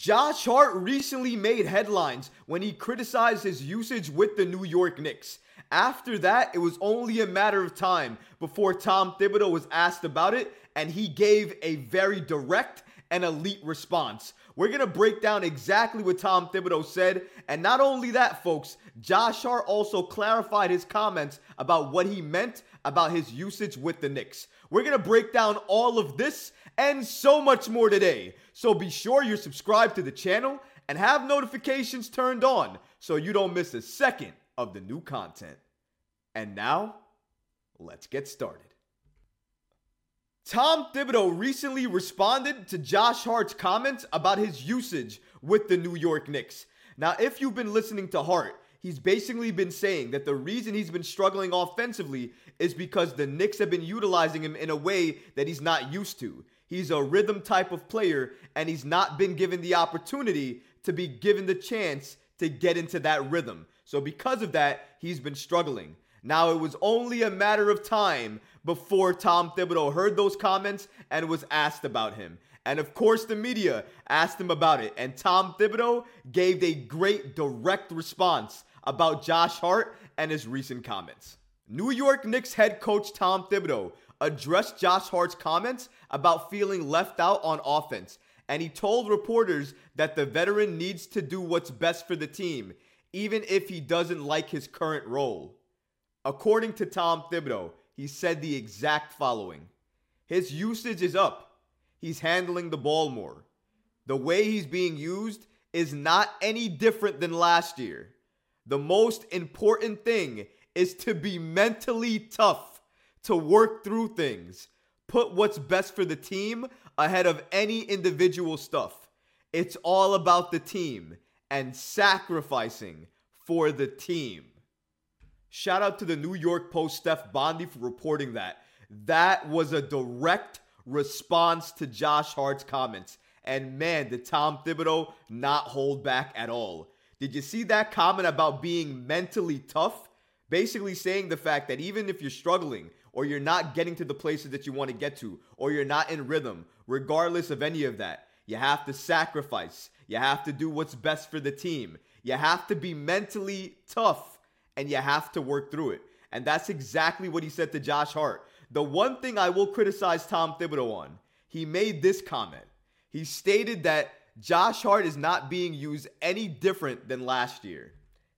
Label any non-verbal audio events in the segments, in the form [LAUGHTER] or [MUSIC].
Josh Hart recently made headlines when he criticized his usage with the New York Knicks. After that, it was only a matter of time before Tom Thibodeau was asked about it, and he gave a very direct and elite response. We're going to break down exactly what Tom Thibodeau said. And not only that, folks, Josh Hart also clarified his comments about what he meant about his usage with the Knicks. We're going to break down all of this and so much more today. So be sure you're subscribed to the channel and have notifications turned on so you don't miss a second of the new content. And now, let's get started. Tom Thibodeau recently responded to Josh Hart's comments about his usage with the New York Knicks. Now, if you've been listening to Hart, he's basically been saying that the reason he's been struggling offensively is because the Knicks have been utilizing him in a way that he's not used to. He's a rhythm type of player, and he's not been given the opportunity to be given the chance to get into that rhythm. So, because of that, he's been struggling. Now, it was only a matter of time before Tom Thibodeau heard those comments and was asked about him. And of course, the media asked him about it. And Tom Thibodeau gave a great direct response about Josh Hart and his recent comments. New York Knicks head coach Tom Thibodeau addressed Josh Hart's comments about feeling left out on offense, and he told reporters that the veteran needs to do what's best for the team, even if he doesn't like his current role. According to Tom Thibodeau, he said the exact following His usage is up. He's handling the ball more. The way he's being used is not any different than last year. The most important thing is to be mentally tough to work through things, put what's best for the team ahead of any individual stuff. It's all about the team and sacrificing for the team. Shout out to the New York Post Steph Bondy for reporting that. That was a direct response to Josh Hart's comments. And man, did Tom Thibodeau not hold back at all. Did you see that comment about being mentally tough? Basically saying the fact that even if you're struggling, or you're not getting to the places that you want to get to, or you're not in rhythm, regardless of any of that. You have to sacrifice. You have to do what's best for the team. You have to be mentally tough and you have to work through it. And that's exactly what he said to Josh Hart. The one thing I will criticize Tom Thibodeau on, he made this comment. He stated that Josh Hart is not being used any different than last year.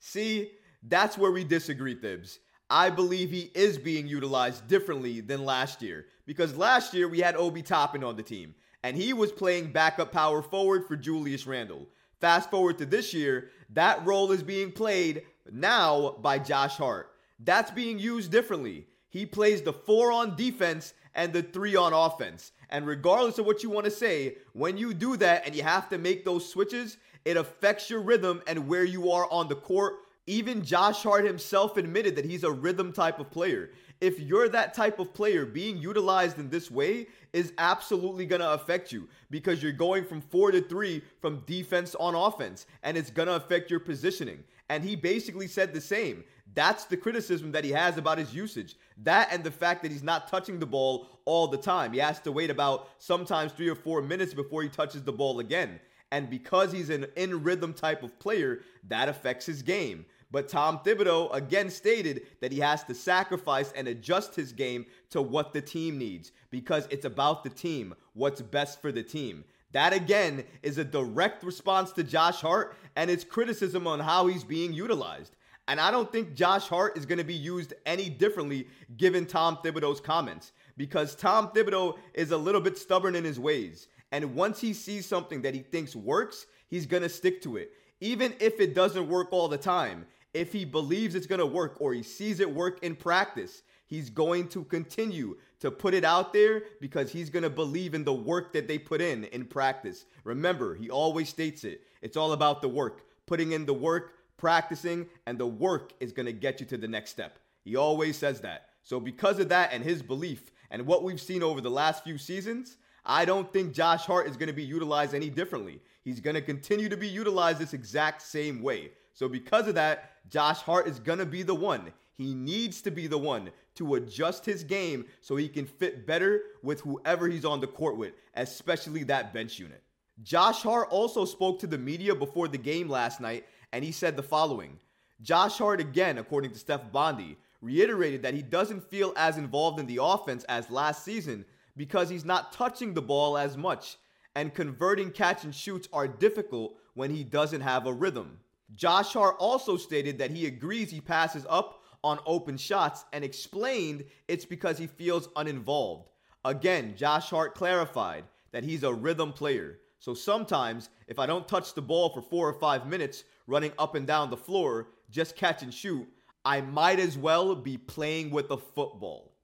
See, that's where we disagree, Thibs. I believe he is being utilized differently than last year because last year we had Obi Toppin on the team and he was playing backup power forward for Julius Randle. Fast forward to this year, that role is being played now by Josh Hart. That's being used differently. He plays the four on defense and the three on offense. And regardless of what you want to say, when you do that and you have to make those switches, it affects your rhythm and where you are on the court even Josh Hart himself admitted that he's a rhythm type of player. If you're that type of player, being utilized in this way is absolutely going to affect you because you're going from four to three from defense on offense, and it's going to affect your positioning. And he basically said the same. That's the criticism that he has about his usage. That and the fact that he's not touching the ball all the time. He has to wait about sometimes three or four minutes before he touches the ball again. And because he's an in rhythm type of player, that affects his game. But Tom Thibodeau again stated that he has to sacrifice and adjust his game to what the team needs because it's about the team, what's best for the team. That again is a direct response to Josh Hart and his criticism on how he's being utilized. And I don't think Josh Hart is going to be used any differently given Tom Thibodeau's comments because Tom Thibodeau is a little bit stubborn in his ways. And once he sees something that he thinks works, he's going to stick to it. Even if it doesn't work all the time, if he believes it's going to work or he sees it work in practice, he's going to continue to put it out there because he's going to believe in the work that they put in in practice. Remember, he always states it. It's all about the work, putting in the work, practicing, and the work is going to get you to the next step. He always says that. So, because of that and his belief and what we've seen over the last few seasons, I don't think Josh Hart is going to be utilized any differently. He's going to continue to be utilized this exact same way. So, because of that, Josh Hart is going to be the one. He needs to be the one to adjust his game so he can fit better with whoever he's on the court with, especially that bench unit. Josh Hart also spoke to the media before the game last night, and he said the following Josh Hart, again, according to Steph Bondy, reiterated that he doesn't feel as involved in the offense as last season because he's not touching the ball as much, and converting catch and shoots are difficult when he doesn't have a rhythm. Josh Hart also stated that he agrees he passes up on open shots and explained it's because he feels uninvolved. Again, Josh Hart clarified that he's a rhythm player. So sometimes, if I don't touch the ball for four or five minutes running up and down the floor, just catch and shoot, I might as well be playing with a football.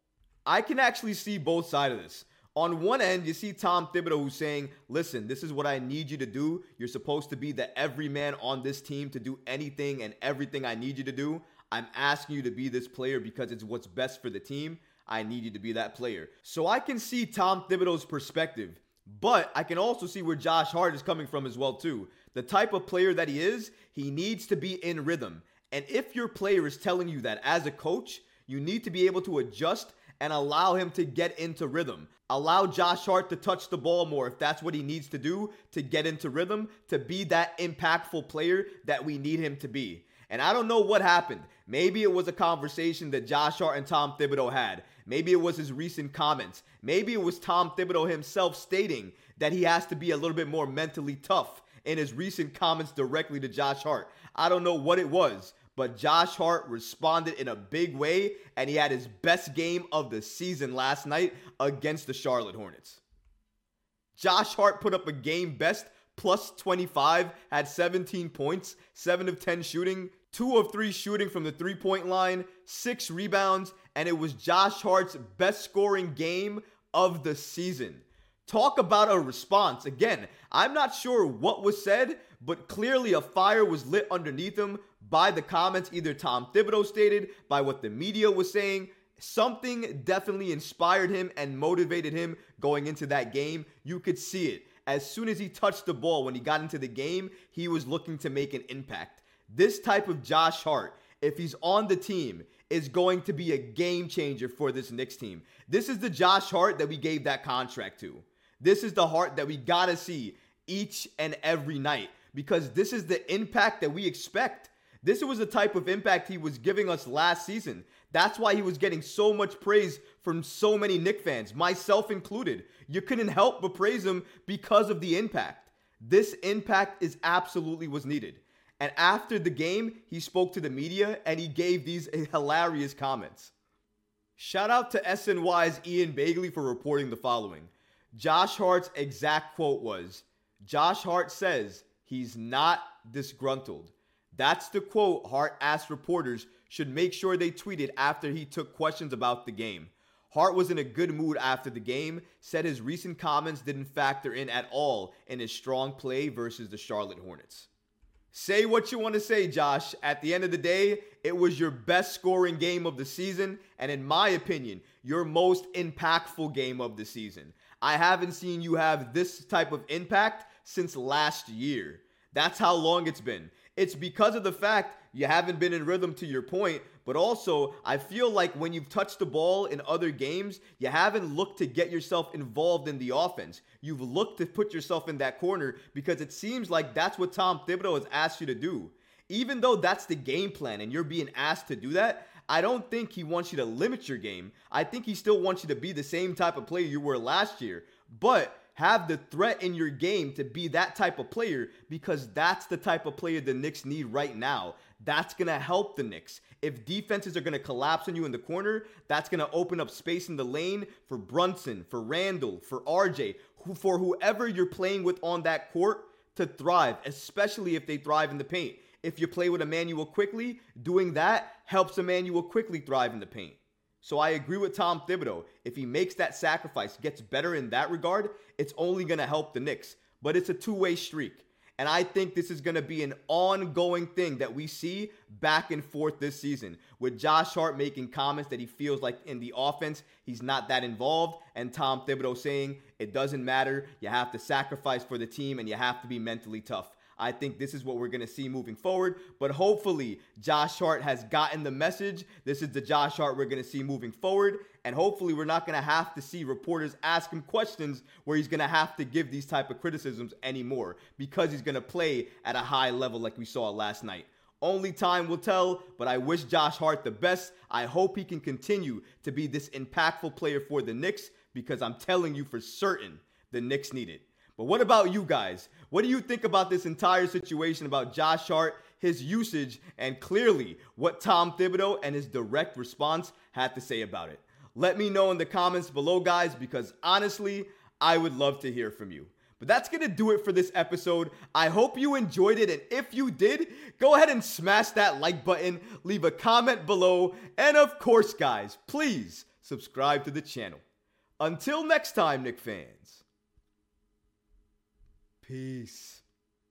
I can actually see both sides of this. On one end, you see Tom Thibodeau who's saying, listen, this is what I need you to do. You're supposed to be the everyman on this team to do anything and everything I need you to do. I'm asking you to be this player because it's what's best for the team. I need you to be that player. So I can see Tom Thibodeau's perspective, but I can also see where Josh Hart is coming from as well too. The type of player that he is, he needs to be in rhythm. And if your player is telling you that as a coach, you need to be able to adjust and allow him to get into rhythm. Allow Josh Hart to touch the ball more if that's what he needs to do to get into rhythm, to be that impactful player that we need him to be. And I don't know what happened. Maybe it was a conversation that Josh Hart and Tom Thibodeau had. Maybe it was his recent comments. Maybe it was Tom Thibodeau himself stating that he has to be a little bit more mentally tough in his recent comments directly to Josh Hart. I don't know what it was, but Josh Hart responded in a big way, and he had his best game of the season last night against the Charlotte Hornets. Josh Hart put up a game best plus 25, had 17 points, 7 of 10 shooting, 2 of 3 shooting from the three point line, 6 rebounds, and it was Josh Hart's best scoring game of the season. Talk about a response. Again, I'm not sure what was said, but clearly a fire was lit underneath him by the comments either Tom Thibodeau stated, by what the media was saying. Something definitely inspired him and motivated him going into that game. You could see it as soon as he touched the ball when he got into the game, he was looking to make an impact. This type of Josh Hart, if he's on the team, is going to be a game changer for this Knicks team. This is the Josh Hart that we gave that contract to. This is the Hart that we got to see each and every night because this is the impact that we expect. This was the type of impact he was giving us last season. That's why he was getting so much praise from so many Knick fans, myself included. You couldn't help but praise him because of the impact. This impact is absolutely was needed. And after the game, he spoke to the media and he gave these [LAUGHS] hilarious comments. Shout out to SNY's Ian Begley for reporting the following. Josh Hart's exact quote was Josh Hart says he's not disgruntled. That's the quote Hart asked reporters should make sure they tweeted after he took questions about the game. Hart was in a good mood after the game, said his recent comments didn't factor in at all in his strong play versus the Charlotte Hornets. Say what you want to say, Josh. At the end of the day, it was your best scoring game of the season, and in my opinion, your most impactful game of the season. I haven't seen you have this type of impact since last year. That's how long it's been. It's because of the fact you haven't been in rhythm to your point, but also I feel like when you've touched the ball in other games, you haven't looked to get yourself involved in the offense. You've looked to put yourself in that corner because it seems like that's what Tom Thibodeau has asked you to do. Even though that's the game plan and you're being asked to do that, I don't think he wants you to limit your game. I think he still wants you to be the same type of player you were last year. But have the threat in your game to be that type of player because that's the type of player the Knicks need right now. That's going to help the Knicks. If defenses are going to collapse on you in the corner, that's going to open up space in the lane for Brunson, for Randle, for RJ, who, for whoever you're playing with on that court to thrive, especially if they thrive in the paint. If you play with Immanuel Quickley, doing that helps Immanuel Quickley thrive in the paint. So I agree with Tom Thibodeau. If he makes that sacrifice, gets better in that regard, it's only going to help the Knicks. But it's a two way streak. And I think this is going to be an ongoing thing that we see back and forth this season with Josh Hart making comments that he feels like in the offense he's not that involved, and Tom Thibodeau saying it doesn't matter. You have to sacrifice for the team and you have to be mentally tough. I think this is what we're going to see moving forward. But hopefully, Josh Hart has gotten the message. This is the Josh Hart we're going to see moving forward. And hopefully, we're not going to have to see reporters ask him questions where he's going to have to give these type of criticisms anymore because he's going to play at a high level like we saw last night. Only time will tell, but I wish Josh Hart the best. I hope he can continue to be this impactful player for the Knicks because I'm telling you for certain the Knicks need it. But what about you guys? What do you think about this entire situation about Josh Hart, his usage, and clearly what Tom Thibodeau and his direct response had to say about it? Let me know in the comments below, guys, because honestly, I would love to hear from you. But that's to do it for this episode. I hope you enjoyed it. And if you did, go ahead and smash that like button, leave a comment below. And of course, guys, please subscribe to the channel. Until next time, Knick fans. Peace.